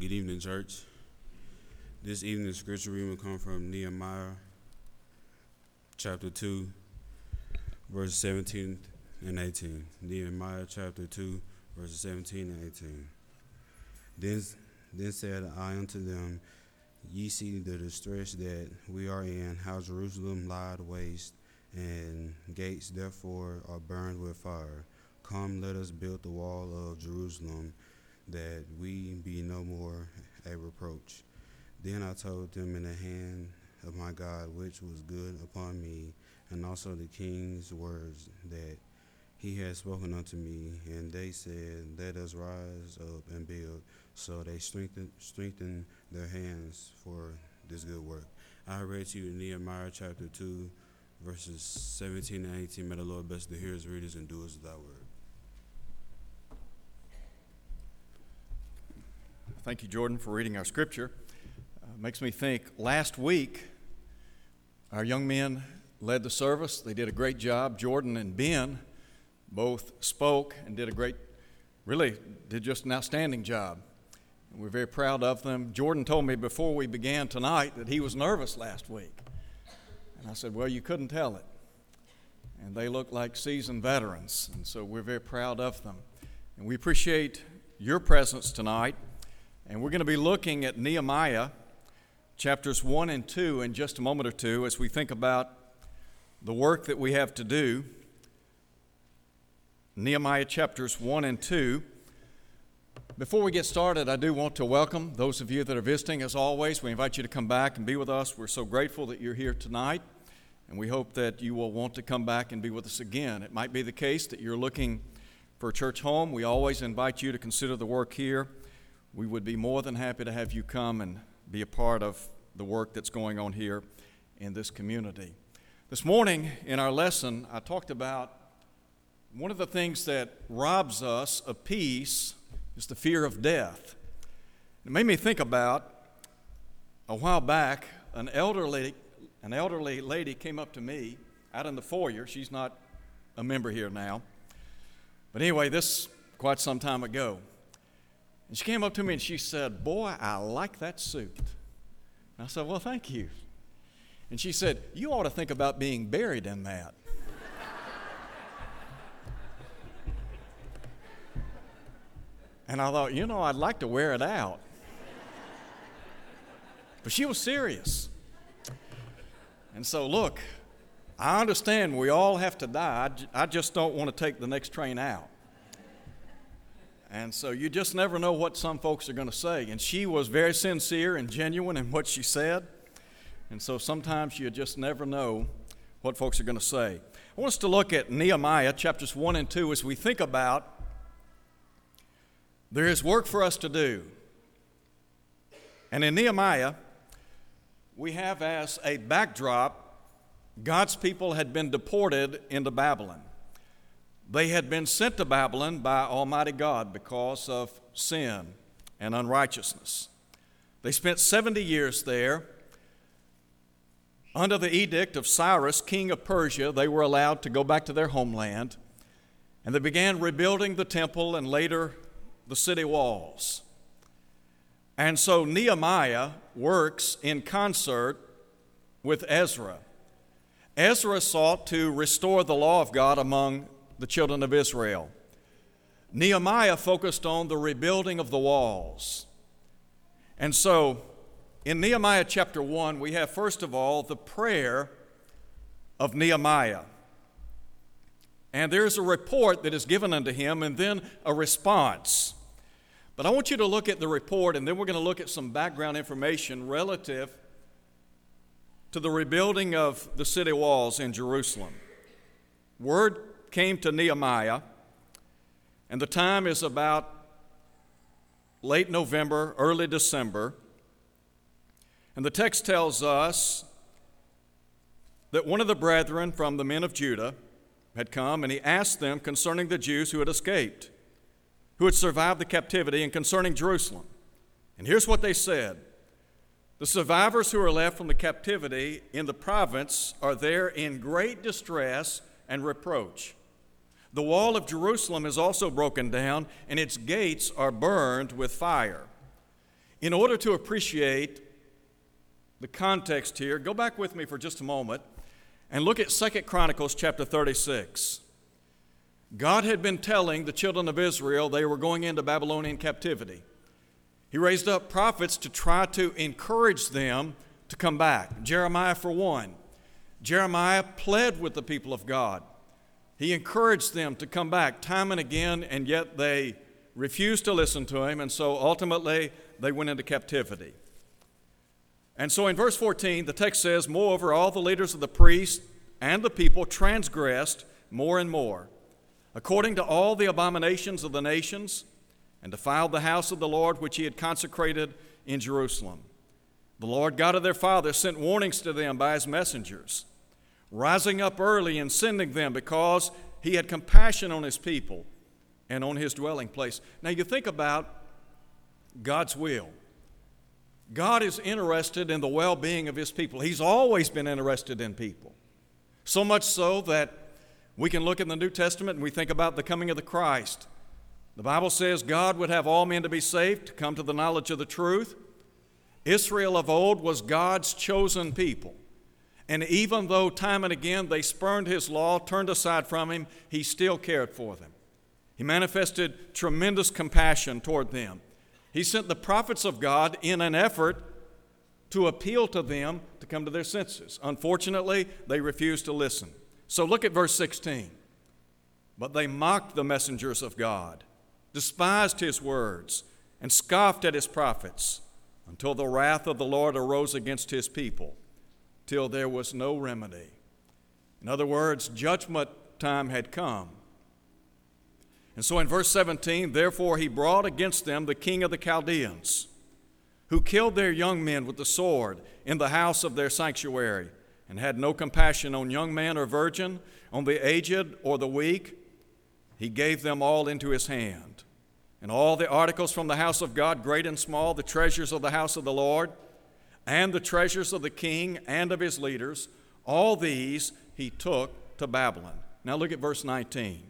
Good evening, church. This evening's scripture reading will come from Nehemiah chapter 2, verses 17 and 18. Nehemiah chapter 2, verses 17 and 18. Then, then said I unto them, Ye see the distress that we are in, how Jerusalem lieth waste, and gates therefore are burned with fire. Come, let us build the wall of Jerusalem, that we be no more a reproach. Then I told them in the hand of my God, which was good upon me, and also the king's words that he had spoken unto me. And they said, Let us rise up and build. So they strengthened, strengthened their hands for this good work. I read to you in Nehemiah chapter 2, verses 17 and 18. May the Lord bless the hearers, readers, and doers of thy word. Thank you, Jordan, for reading our scripture. Uh, makes me think last week, our young men led the service. They did a great job. Jordan and Ben both spoke and did a great, really, did just an outstanding job. And we're very proud of them. Jordan told me before we began tonight that he was nervous last week. And I said, Well, you couldn't tell it. And they look like seasoned veterans. And so we're very proud of them. And we appreciate your presence tonight. And we're going to be looking at Nehemiah chapters 1 and 2 in just a moment or two as we think about the work that we have to do. Nehemiah chapters 1 and 2. Before we get started, I do want to welcome those of you that are visiting. As always, we invite you to come back and be with us. We're so grateful that you're here tonight, and we hope that you will want to come back and be with us again. It might be the case that you're looking for a church home. We always invite you to consider the work here we would be more than happy to have you come and be a part of the work that's going on here in this community. This morning in our lesson, I talked about one of the things that robs us of peace is the fear of death. It made me think about a while back, an elderly, an elderly lady came up to me out in the foyer. She's not a member here now. But anyway, this quite some time ago. And she came up to me and she said, Boy, I like that suit. And I said, Well, thank you. And she said, You ought to think about being buried in that. and I thought, You know, I'd like to wear it out. But she was serious. And so, look, I understand we all have to die. I just don't want to take the next train out. And so you just never know what some folks are going to say. And she was very sincere and genuine in what she said. And so sometimes you just never know what folks are going to say. I want us to look at Nehemiah chapters 1 and 2 as we think about there is work for us to do. And in Nehemiah, we have as a backdrop God's people had been deported into Babylon. They had been sent to Babylon by Almighty God because of sin and unrighteousness. They spent 70 years there. Under the edict of Cyrus, king of Persia, they were allowed to go back to their homeland, and they began rebuilding the temple and later the city walls. And so Nehemiah works in concert with Ezra. Ezra sought to restore the law of God among the children of Israel. Nehemiah focused on the rebuilding of the walls. And so, in Nehemiah chapter 1, we have first of all the prayer of Nehemiah. And there's a report that is given unto him, and then a response. But I want you to look at the report, and then we're going to look at some background information relative to the rebuilding of the city walls in Jerusalem. Word came to Nehemiah, and the time is about late November, early December. And the text tells us that one of the brethren from the men of Judah had come and he asked them concerning the Jews who had escaped, who had survived the captivity, and concerning Jerusalem. And here's what they said The survivors who are left from the captivity in the province are there in great distress and reproach. The wall of Jerusalem is also broken down, and its gates are burned with fire. in order to appreciate the context here, go back with me for just a moment and look at Second Chronicles chapter 36. God had been telling the children of Israel they were going into Babylonian captivity. He raised up prophets to try to encourage them to come back. Jeremiah, for one. Jeremiah pled with the people of God. He encouraged them to come back time and again, and yet they refused to listen to him, and so ultimately they went into captivity. And so in verse 14, the text says, Moreover, all the leaders of the priests and the people transgressed more and more, according to all the abominations of the nations, and defiled the house of the Lord which he had consecrated in Jerusalem. The Lord God of their fathers sent warnings to them by his messengers, rising up early and sending them because he had compassion on his people and on his dwelling place. Now you think about God's will. God is interested in the well being of his people. He's always been interested in people. So much so that we can look in the New Testament and we think about the coming of the Christ. The Bible says God would have all men to be saved, to come to the knowledge of the truth. Israel of old was God's chosen people. And even though time and again they spurned his law, turned aside from him, he still cared for them. He manifested tremendous compassion toward them. He sent the prophets of God in an effort to appeal to them to come to their senses. Unfortunately, they refused to listen. So look at verse 16. But they mocked the messengers of God, despised his words, and scoffed at his prophets until the wrath of the Lord arose against his people, till there was no remedy. In other words, judgment time had come. And so in verse 17, therefore he brought against them the king of the Chaldeans, who killed their young men with the sword in the house of their sanctuary, and had no compassion on young man or virgin, on the aged or the weak. He gave them all into his hand. And all the articles from the house of God, great and small, the treasures of the house of the Lord, and the treasures of the king and of his leaders, all these he took to Babylon. Now look at verse 19.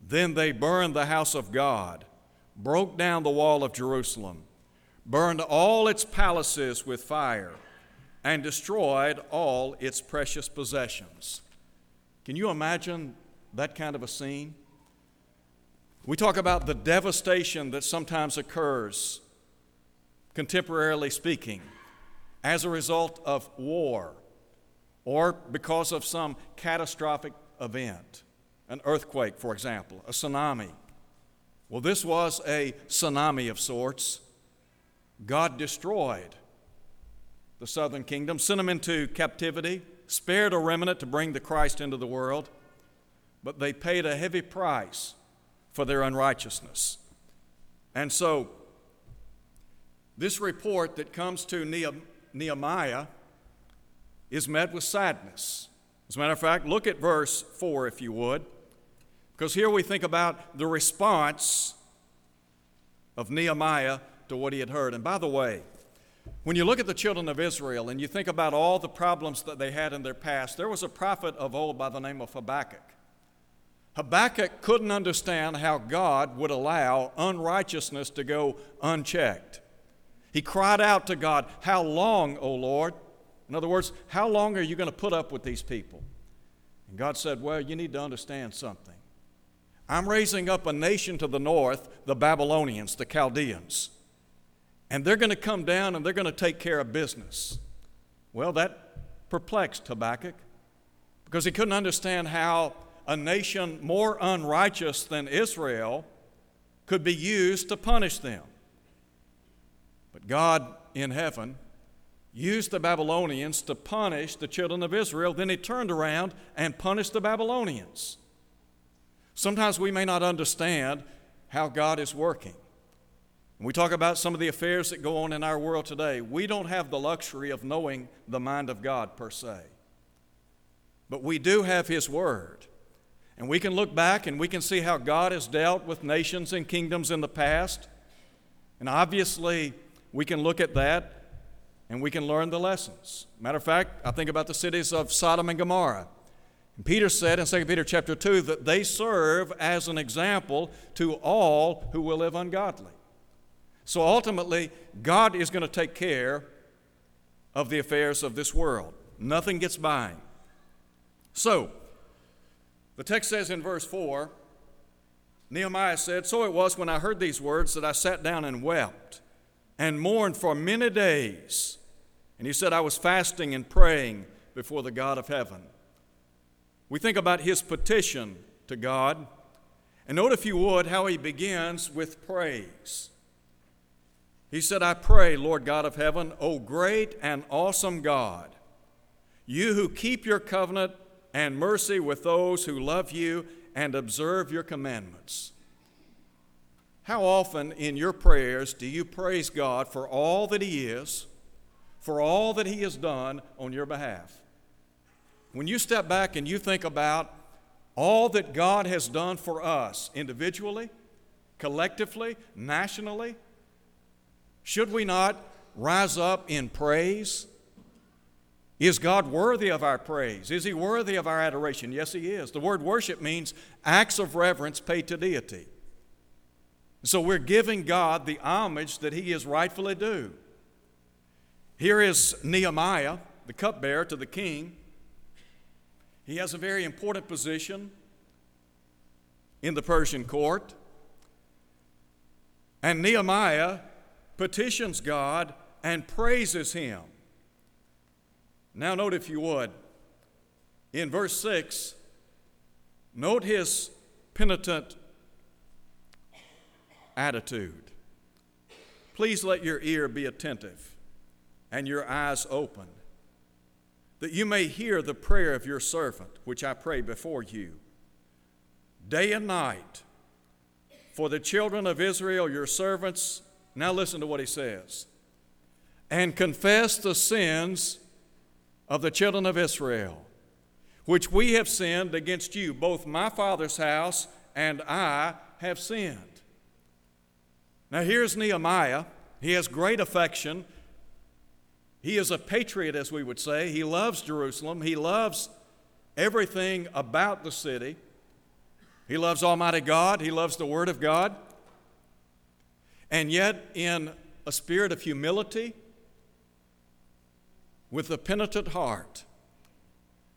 Then they burned the house of God, broke down the wall of Jerusalem, burned all its palaces with fire, and destroyed all its precious possessions. Can you imagine that kind of a scene? We talk about the devastation that sometimes occurs, contemporarily speaking, as a result of war or because of some catastrophic event. An earthquake, for example, a tsunami. Well, this was a tsunami of sorts. God destroyed the southern kingdom, sent them into captivity, spared a remnant to bring the Christ into the world, but they paid a heavy price for their unrighteousness. And so, this report that comes to Nehemiah is met with sadness. As a matter of fact, look at verse 4 if you would. Because here we think about the response of Nehemiah to what he had heard. And by the way, when you look at the children of Israel and you think about all the problems that they had in their past, there was a prophet of old by the name of Habakkuk. Habakkuk couldn't understand how God would allow unrighteousness to go unchecked. He cried out to God, How long, O Lord? In other words, how long are you going to put up with these people? And God said, Well, you need to understand something. I'm raising up a nation to the north, the Babylonians, the Chaldeans. And they're going to come down and they're going to take care of business. Well, that perplexed Habakkuk because he couldn't understand how a nation more unrighteous than Israel could be used to punish them. But God in heaven used the Babylonians to punish the children of Israel. Then he turned around and punished the Babylonians. Sometimes we may not understand how God is working. When we talk about some of the affairs that go on in our world today, we don't have the luxury of knowing the mind of God per se. But we do have His Word. And we can look back and we can see how God has dealt with nations and kingdoms in the past. And obviously, we can look at that and we can learn the lessons. Matter of fact, I think about the cities of Sodom and Gomorrah. And Peter said in 2 Peter chapter 2 that they serve as an example to all who will live ungodly. So ultimately, God is going to take care of the affairs of this world. Nothing gets by. So, the text says in verse 4 Nehemiah said, So it was when I heard these words that I sat down and wept and mourned for many days. And he said, I was fasting and praying before the God of heaven. We think about his petition to God. And note, if you would, how he begins with praise. He said, I pray, Lord God of heaven, O great and awesome God, you who keep your covenant and mercy with those who love you and observe your commandments. How often in your prayers do you praise God for all that He is, for all that He has done on your behalf? When you step back and you think about all that God has done for us individually, collectively, nationally, should we not rise up in praise? Is God worthy of our praise? Is He worthy of our adoration? Yes, He is. The word worship means acts of reverence paid to deity. So we're giving God the homage that He is rightfully due. Here is Nehemiah, the cupbearer to the king. He has a very important position in the Persian court. And Nehemiah petitions God and praises Him. Now, note if you would, in verse 6, note his penitent attitude. Please let your ear be attentive and your eyes open, that you may hear the prayer of your servant, which I pray before you, day and night, for the children of Israel, your servants. Now, listen to what he says and confess the sins of the children of Israel, which we have sinned against you. Both my father's house and I have sinned. Now, here's Nehemiah. He has great affection. He is a patriot, as we would say. He loves Jerusalem. He loves everything about the city. He loves Almighty God. He loves the Word of God. And yet, in a spirit of humility, with a penitent heart,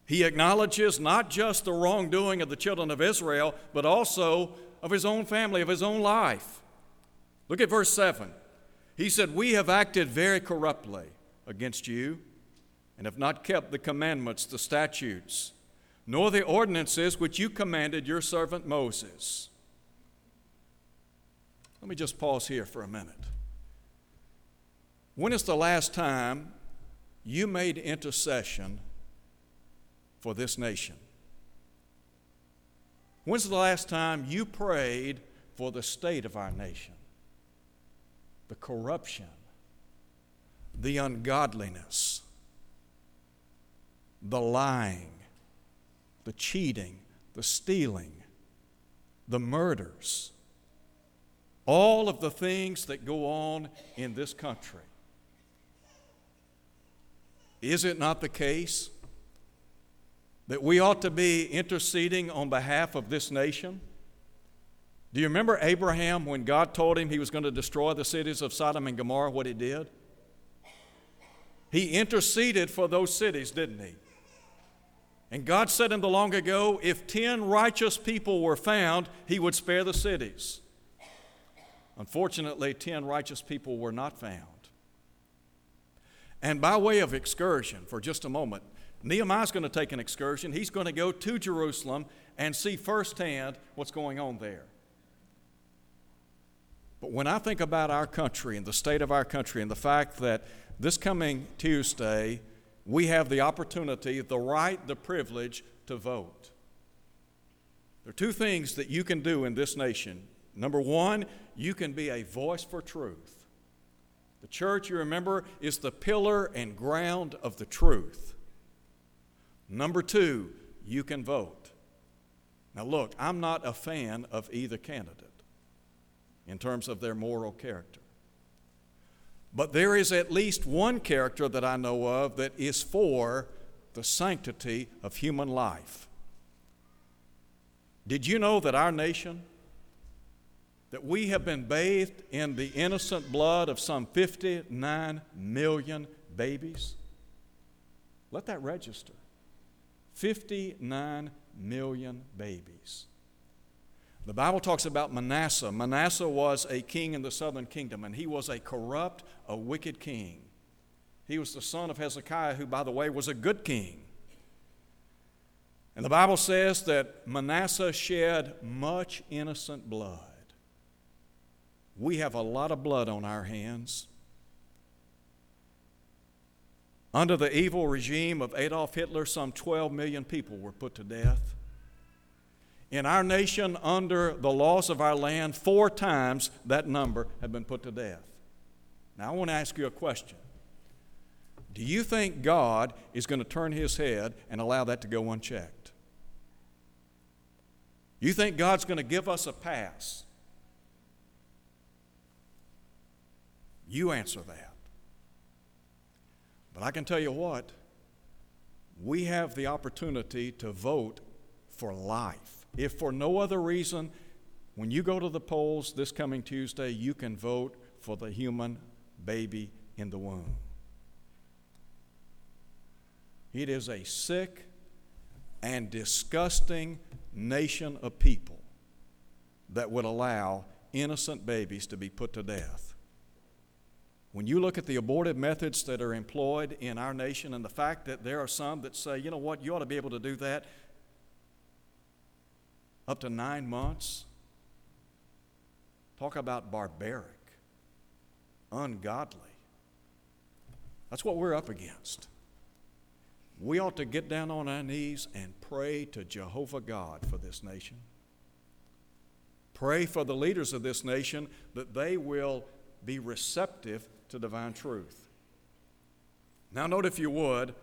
he acknowledges not just the wrongdoing of the children of Israel, but also of his own family, of his own life. Look at verse 7. He said, We have acted very corruptly against you and have not kept the commandments, the statutes, nor the ordinances which you commanded your servant Moses. Let me just pause here for a minute. When is the last time you made intercession for this nation? When's the last time you prayed for the state of our nation? The corruption, the ungodliness, the lying, the cheating, the stealing, the murders, all of the things that go on in this country. Is it not the case that we ought to be interceding on behalf of this nation? Do you remember Abraham when God told him he was going to destroy the cities of Sodom and Gomorrah, what he did? He interceded for those cities, didn't he? And God said in the long ago, if 10 righteous people were found, he would spare the cities. Unfortunately, 10 righteous people were not found. And by way of excursion, for just a moment, Nehemiah's going to take an excursion. He's going to go to Jerusalem and see firsthand what's going on there. But when I think about our country and the state of our country and the fact that this coming Tuesday, we have the opportunity, the right, the privilege to vote. There are two things that you can do in this nation. Number one, you can be a voice for truth. The church, you remember, is the pillar and ground of the truth. Number two, you can vote. Now, look, I'm not a fan of either candidate in terms of their moral character. But there is at least one character that I know of that is for the sanctity of human life. Did you know that our nation that we have been bathed in the innocent blood of some 59 million babies? Let that register. 59 million babies. The Bible talks about Manasseh. Manasseh was a king in the southern kingdom, and he was a corrupt, a wicked king. He was the son of Hezekiah, who, by the way, was a good king. And the Bible says that Manasseh shed much innocent blood. We have a lot of blood on our hands. Under the evil regime of Adolf Hitler, some 12 million people were put to death. In our nation, under the loss of our land, four times that number have been put to death. Now, I want to ask you a question. Do you think God is going to turn his head and allow that to go unchecked? You think God's going to give us a pass? You answer that. But I can tell you what, we have the opportunity to vote for life. If for no other reason, when you go to the polls this coming Tuesday, you can vote for the human baby in the womb. It is a sick and disgusting nation of people that would allow innocent babies to be put to death. When you look at the abortive methods that are employed in our nation and the fact that there are some that say, you know what, you ought to be able to do that up to nine months, talk about barbaric, ungodly. That's what we're up against. We ought to get down on our knees and pray to Jehovah God for this nation. Pray for the leaders of this nation that they will be receptive to divine truth. Now, note if you would,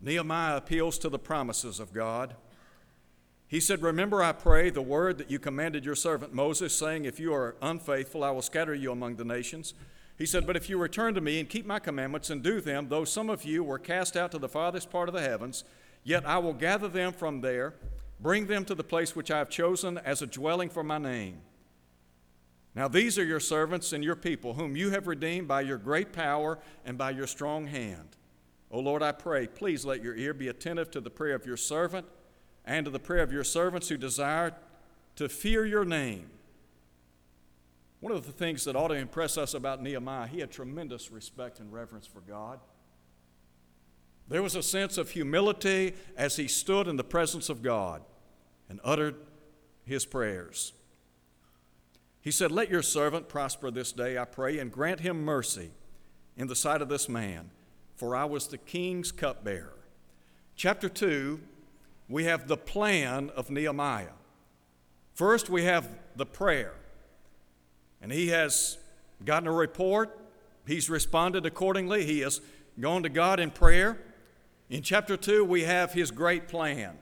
Nehemiah appeals to the promises of God. He said, Remember, I pray, the word that you commanded your servant Moses, saying, If you are unfaithful, I will scatter you among the nations. He said, But if you return to me and keep my commandments and do them, though some of you were cast out to the farthest part of the heavens, yet I will gather them from there, bring them to the place which I have chosen as a dwelling for my name. Now these are your servants and your people, whom you have redeemed by your great power and by your strong hand. O Lord, I pray, please let your ear be attentive to the prayer of your servant and to the prayer of your servants who desire to fear your name. One of the things that ought to impress us about Nehemiah, he had tremendous respect and reverence for God. There was a sense of humility as he stood in the presence of God and uttered his prayers. He said, Let your servant prosper this day, I pray, and grant him mercy in the sight of this man, for I was the king's cupbearer. Chapter 2, we have the plan of Nehemiah. First, we have the prayer, and he has gotten a report. He's responded accordingly. He has gone to God in prayer. In chapter 2, we have his great plan.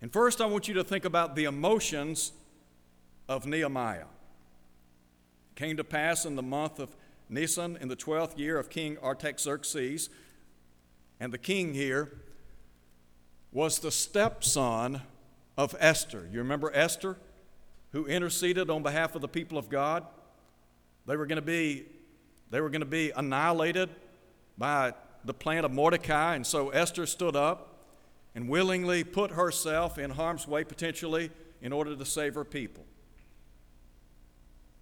And first, I want you to think about the emotions of Nehemiah It came to pass in the month of Nisan in the 12th year of King Artaxerxes. And the king here was the stepson of Esther. You remember Esther, who interceded on behalf of the people of God? They were going to be, they were going to be annihilated by the plan of Mordecai. And so Esther stood up and willingly put herself in harm's way potentially in order to save her people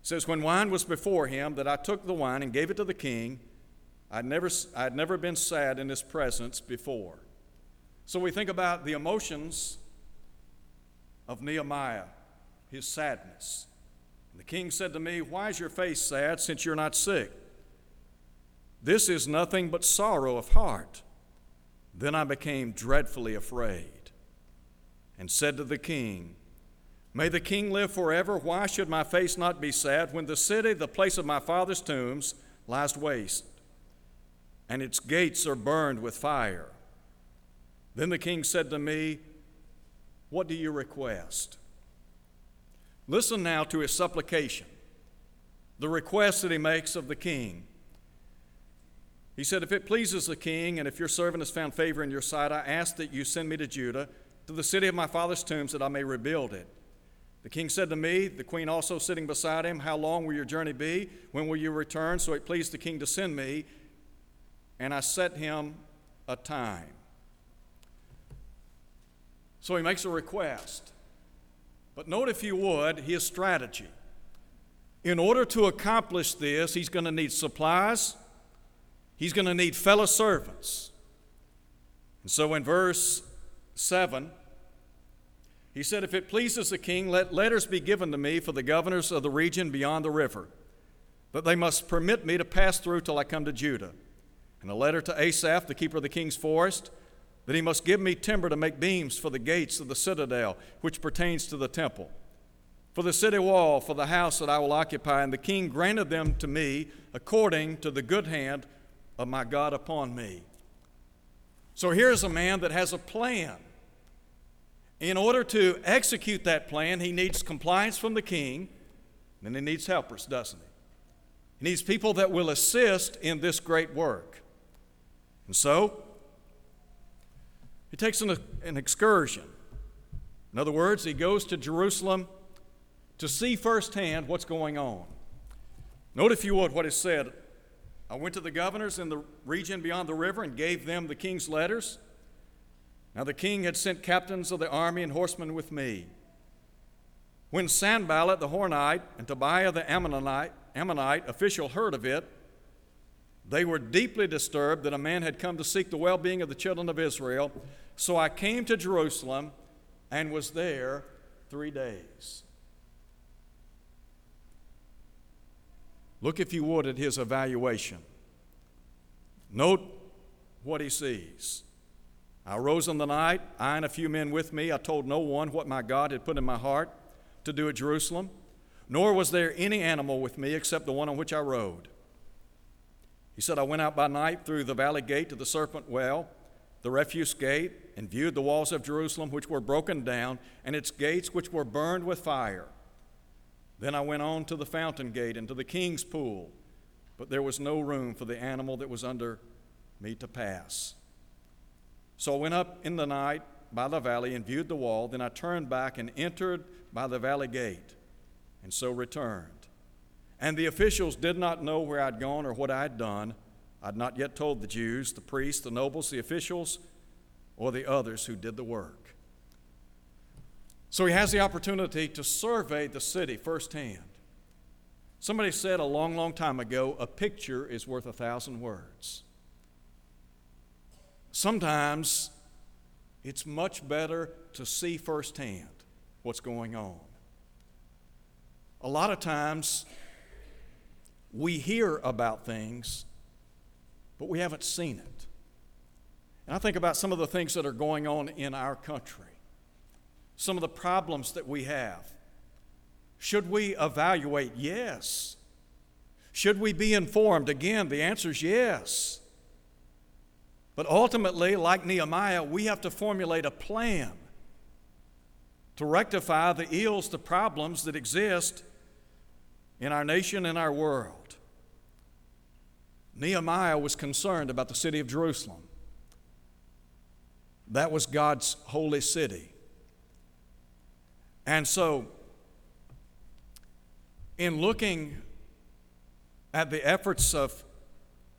It says, When wine was before him, that I took the wine and gave it to the king. I'd never, I'd never been sad in his presence before. So we think about the emotions of Nehemiah, his sadness. And the king said to me, Why is your face sad since you're not sick? This is nothing but sorrow of heart. Then I became dreadfully afraid and said to the king, May the king live forever. Why should my face not be sad when the city, the place of my father's tombs, lies waste, and its gates are burned with fire? Then the king said to me, What do you request? Listen now to his supplication, the request that he makes of the king. He said, If it pleases the king, and if your servant has found favor in your sight, I ask that you send me to Judah, to the city of my father's tombs, that I may rebuild it. The king said to me, the queen also sitting beside him, How long will your journey be? When will you return? So it pleased the king to send me, and I set him a time. So he makes a request. But note, if you would, his strategy. In order to accomplish this, he's going to need supplies, he's going to need fellow servants. And so in verse 7, he said, If it pleases the king, let letters be given to me for the governors of the region beyond the river, that they must permit me to pass through till I come to Judah. And a letter to Asaph, the keeper of the king's forest, that he must give me timber to make beams for the gates of the citadel, which pertains to the temple, for the city wall, for the house that I will occupy. And the king granted them to me according to the good hand of my God upon me. So here's a man that has a plan. In order to execute that plan, he needs compliance from the king, and he needs helpers, doesn't he? He needs people that will assist in this great work. And so, he takes an, an excursion. In other words, he goes to Jerusalem to see firsthand what's going on. Note, if you would, what is said I went to the governors in the region beyond the river and gave them the king's letters. Now the king had sent captains of the army and horsemen with me. When Sanballat the Horonite and Tobiah the Ammonite, Ammonite official heard of it, they were deeply disturbed that a man had come to seek the well being of the children of Israel. So I came to Jerusalem and was there three days. Look, if you would, at his evaluation. Note what he sees. I rose in the night, I and a few men with me. I told no one what my God had put in my heart to do at Jerusalem, nor was there any animal with me except the one on which I rode. He said, I went out by night through the valley gate to the serpent well, the refuse gate, and viewed the walls of Jerusalem, which were broken down, and its gates, which were burned with fire. Then I went on to the fountain gate and to the king's pool, but there was no room for the animal that was under me to pass. So I went up in the night by the valley and viewed the wall. Then I turned back and entered by the valley gate, and so returned. And the officials did not know where I'd gone or what I had done. I'd not yet told the Jews, the priests, the nobles, the officials, or the others who did the work. So he has the opportunity to survey the city firsthand. Somebody said a long, long time ago a picture is worth a thousand words. Sometimes it's much better to see firsthand what's going on. A lot of times we hear about things, but we haven't seen it. And I think about some of the things that are going on in our country some of the problems that we have? Should we evaluate? Yes. Should we be informed? Again, the answer is yes. But ultimately, like Nehemiah, we have to formulate a plan to rectify the ills, the problems that exist in our nation and our world. Nehemiah was concerned about the city of Jerusalem. That was God's holy city. And so, in looking at the efforts of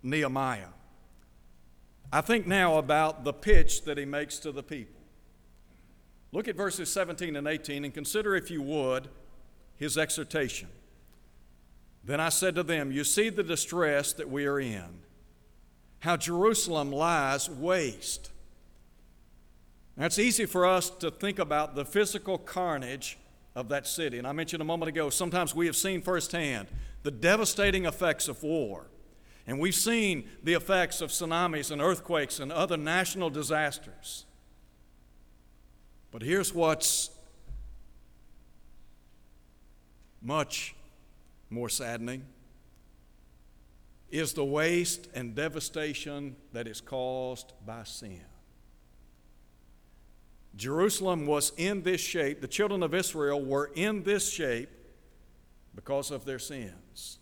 Nehemiah, I think now about the pitch that he makes to the people. Look at verses 17 and 18 and consider, if you would, his exhortation. Then I said to them, You see the distress that we are in, how Jerusalem lies waste now, it's easy for us to think about the physical carnage of that city. And I mentioned a moment ago, sometimes we have seen firsthand the devastating effects of war. And we've seen the effects of tsunamis and earthquakes and other national disasters. But here's what's much more saddening is the waste and devastation that is caused by sin. Jerusalem was in this shape, the children of Israel were in this shape because of their sins.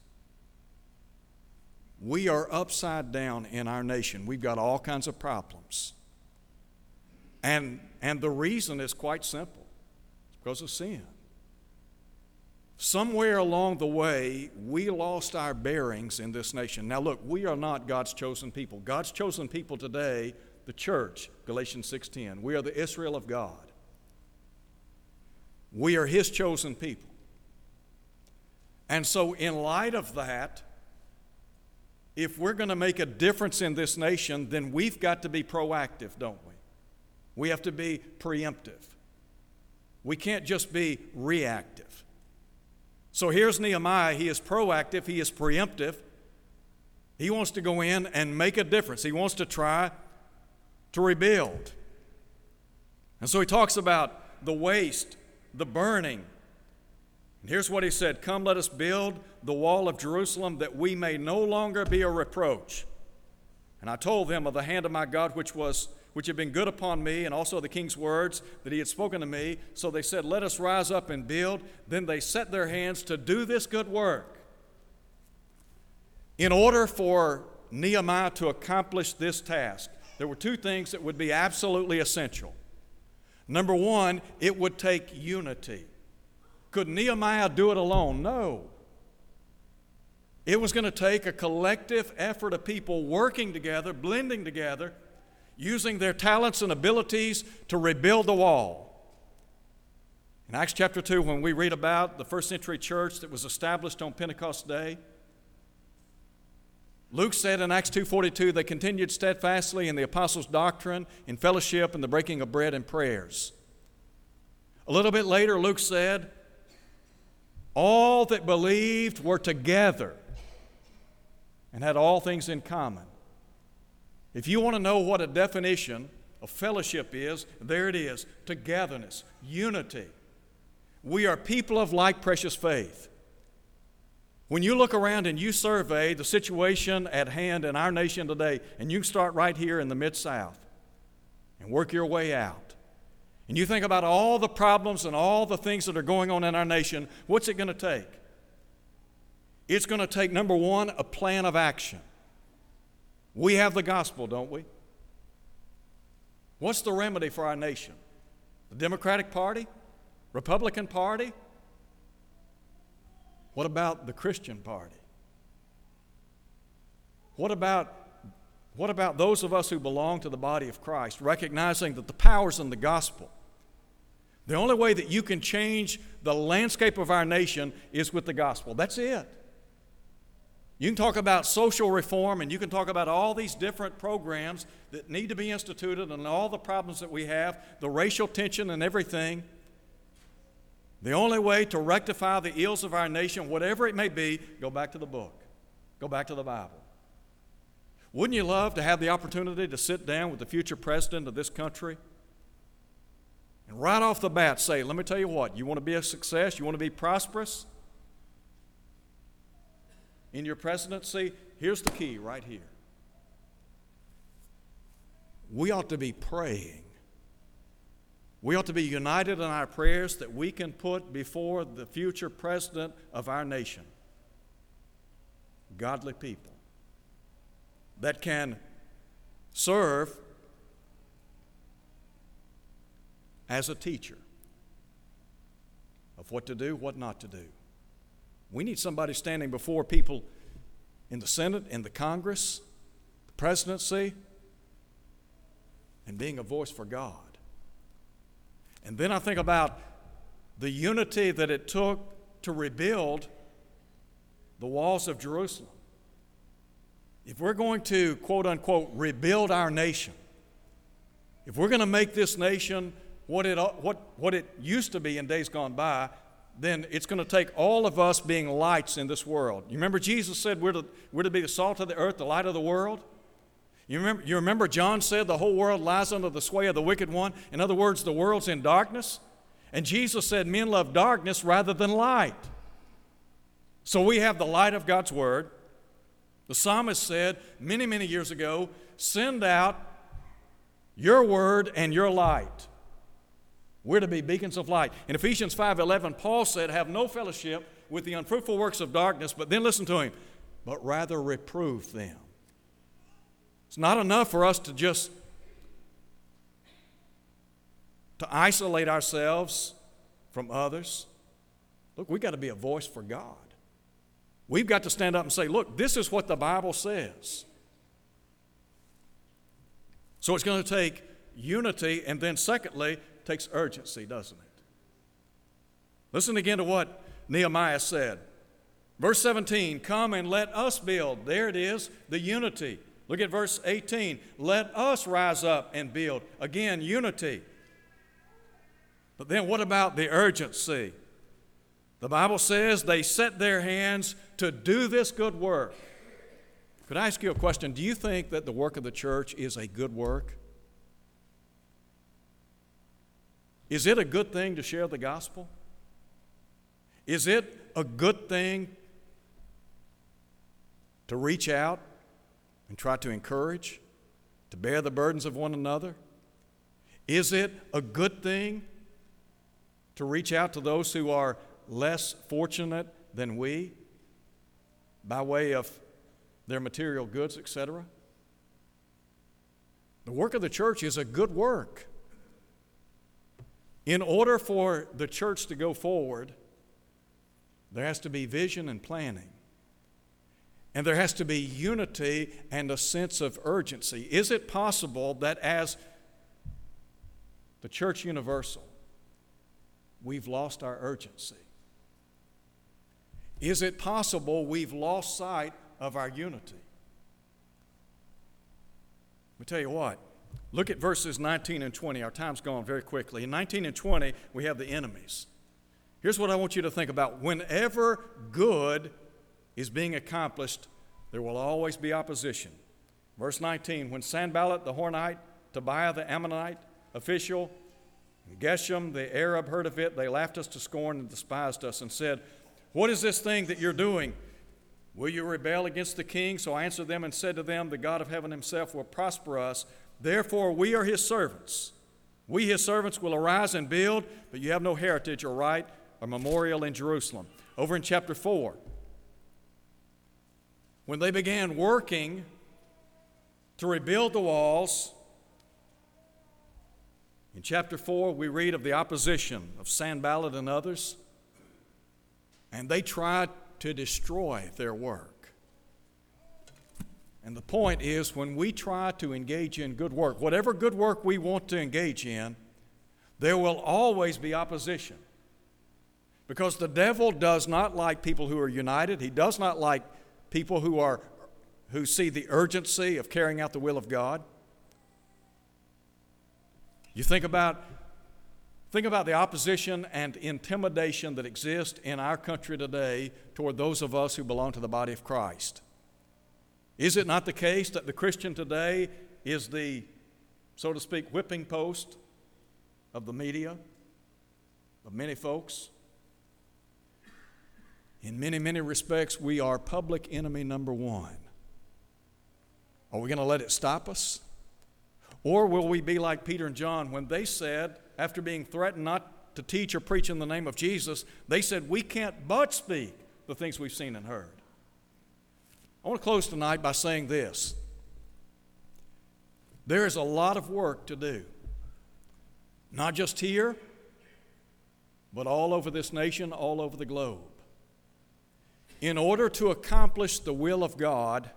We are upside down in our nation. We've got all kinds of problems. And, and the reason is quite simple it's because of sin. Somewhere along the way, we lost our bearings in this nation. Now, look, we are not God's chosen people. God's chosen people today, the church, Galatians 6:10. We are the Israel of God. We are His chosen people. And so, in light of that, if we're going to make a difference in this nation, then we've got to be proactive, don't we? We have to be preemptive. We can't just be reactive. So here's Nehemiah. He is proactive, he is preemptive. He wants to go in and make a difference, he wants to try to rebuild. And so he talks about the waste, the burning. And here's what he said Come, let us build the wall of Jerusalem that we may no longer be a reproach. And I told them of the hand of my God which was which had been good upon me, and also the king's words that he had spoken to me. So they said, Let us rise up and build. Then they set their hands to do this good work. In order for Nehemiah to accomplish this task, there were two things that would be absolutely essential. Number one, it would take unity. Could Nehemiah do it alone? No. It was going to take a collective effort of people working together, blending together, using their talents and abilities to rebuild the wall. In Acts chapter 2, when we read about the first century church that was established on Pentecost Day, Luke said in Acts 2:42 they continued steadfastly in the apostles' doctrine, in fellowship, and the breaking of bread and prayers. A little bit later, Luke said, all that believed were together and had all things in common. If you want to know what a definition of fellowship is, there it is togetherness, unity. We are people of like precious faith. When you look around and you survey the situation at hand in our nation today, and you start right here in the Mid South and work your way out, and you think about all the problems and all the things that are going on in our nation, what's it going to take? It's going to take, number one, a plan of action. We have the gospel, don't we? What's the remedy for our nation? The Democratic Party? Republican Party? What about the Christian Party? What about, what about those of us who belong to the body of Christ, recognizing that the power's in the gospel? The only way that you can change the landscape of our nation is with the gospel. That's it. You can talk about social reform and you can talk about all these different programs that need to be instituted and all the problems that we have, the racial tension and everything. The only way to rectify the ills of our nation, whatever it may be, go back to the book, go back to the Bible. Wouldn't you love to have the opportunity to sit down with the future president of this country and right off the bat say, Let me tell you what, you want to be a success, you want to be prosperous? In your presidency, here's the key right here. We ought to be praying. We ought to be united in our prayers that we can put before the future president of our nation godly people that can serve as a teacher of what to do, what not to do. We need somebody standing before people in the Senate, in the Congress, the presidency, and being a voice for God. And then I think about the unity that it took to rebuild the walls of Jerusalem. If we're going to, quote unquote, rebuild our nation, if we're going to make this nation what it, what, what it used to be in days gone by, then it's going to take all of us being lights in this world. You remember Jesus said we're to, we're to be the salt of the earth, the light of the world? You remember, you remember John said the whole world lies under the sway of the wicked one? In other words, the world's in darkness. And Jesus said men love darkness rather than light. So we have the light of God's word. The psalmist said many, many years ago send out your word and your light. We're to be beacons of light. In Ephesians 5:11, Paul said, "Have no fellowship with the unfruitful works of darkness, but then listen to him, but rather reprove them." It's not enough for us to just to isolate ourselves from others. Look, we've got to be a voice for God. We've got to stand up and say, look, this is what the Bible says. So it's going to take unity, and then secondly, takes urgency, doesn't it? Listen again to what Nehemiah said. Verse 17, come and let us build. There it is, the unity. Look at verse 18. Let us rise up and build. Again, unity. But then what about the urgency? The Bible says they set their hands to do this good work. Could I ask you a question? Do you think that the work of the church is a good work? Is it a good thing to share the gospel? Is it a good thing to reach out and try to encourage, to bear the burdens of one another? Is it a good thing to reach out to those who are less fortunate than we by way of their material goods, etc.? The work of the church is a good work. In order for the church to go forward, there has to be vision and planning. And there has to be unity and a sense of urgency. Is it possible that as the church universal, we've lost our urgency? Is it possible we've lost sight of our unity? Let me tell you what. Look at verses 19 and 20. Our time's gone very quickly. In 19 and 20, we have the enemies. Here's what I want you to think about. Whenever good is being accomplished, there will always be opposition. Verse 19 When Sanballat the Horonite, Tobiah the Ammonite official, Geshem the Arab heard of it, they laughed us to scorn and despised us and said, What is this thing that you're doing? Will you rebel against the king? So I answered them and said to them, The God of heaven himself will prosper us. Therefore, we are his servants. We, his servants, will arise and build, but you have no heritage or right or memorial in Jerusalem. Over in chapter 4, when they began working to rebuild the walls, in chapter 4, we read of the opposition of Sanballat and others, and they tried to destroy their work. And the point is, when we try to engage in good work, whatever good work we want to engage in, there will always be opposition. Because the devil does not like people who are united. He does not like people who are who see the urgency of carrying out the will of God. You think about think about the opposition and intimidation that exist in our country today toward those of us who belong to the body of Christ. Is it not the case that the Christian today is the so to speak whipping post of the media of many folks? In many, many respects, we are public enemy number one. Are we going to let it stop us? Or will we be like Peter and John when they said, after being threatened not to teach or preach in the name of Jesus, they said, We can't but speak the things we've seen and heard. I want to close tonight by saying this there is a lot of work to do, not just here, but all over this nation, all over the globe in order to accomplish the will of God,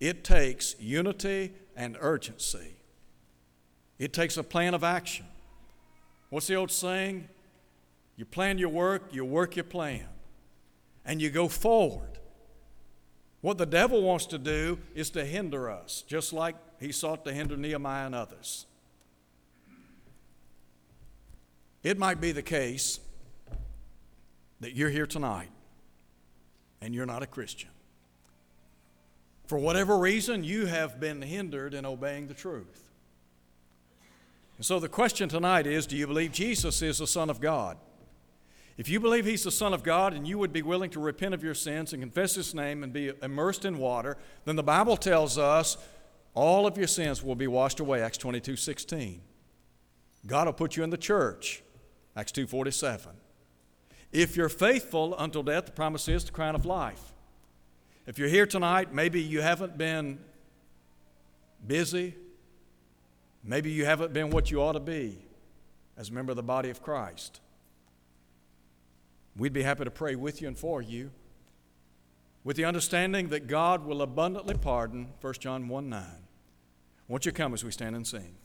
it takes unity and urgency. It takes a plan of action. What's the old saying? You plan your work, you work your plan, and you go forward. What the devil wants to do is to hinder us, just like he sought to hinder Nehemiah and others. It might be the case that you're here tonight and you're not a Christian. For whatever reason, you have been hindered in obeying the truth. And so the question tonight is do you believe Jesus is the Son of God? If you believe He's the Son of God and you would be willing to repent of your sins and confess His name and be immersed in water, then the Bible tells us all of your sins will be washed away, Acts 22 16. God will put you in the church, Acts 2 47. If you're faithful until death, the promise is the crown of life. If you're here tonight, maybe you haven't been busy, maybe you haven't been what you ought to be as a member of the body of Christ. We'd be happy to pray with you and for you with the understanding that God will abundantly pardon, 1 John 1 9. Won't you come as we stand and sing?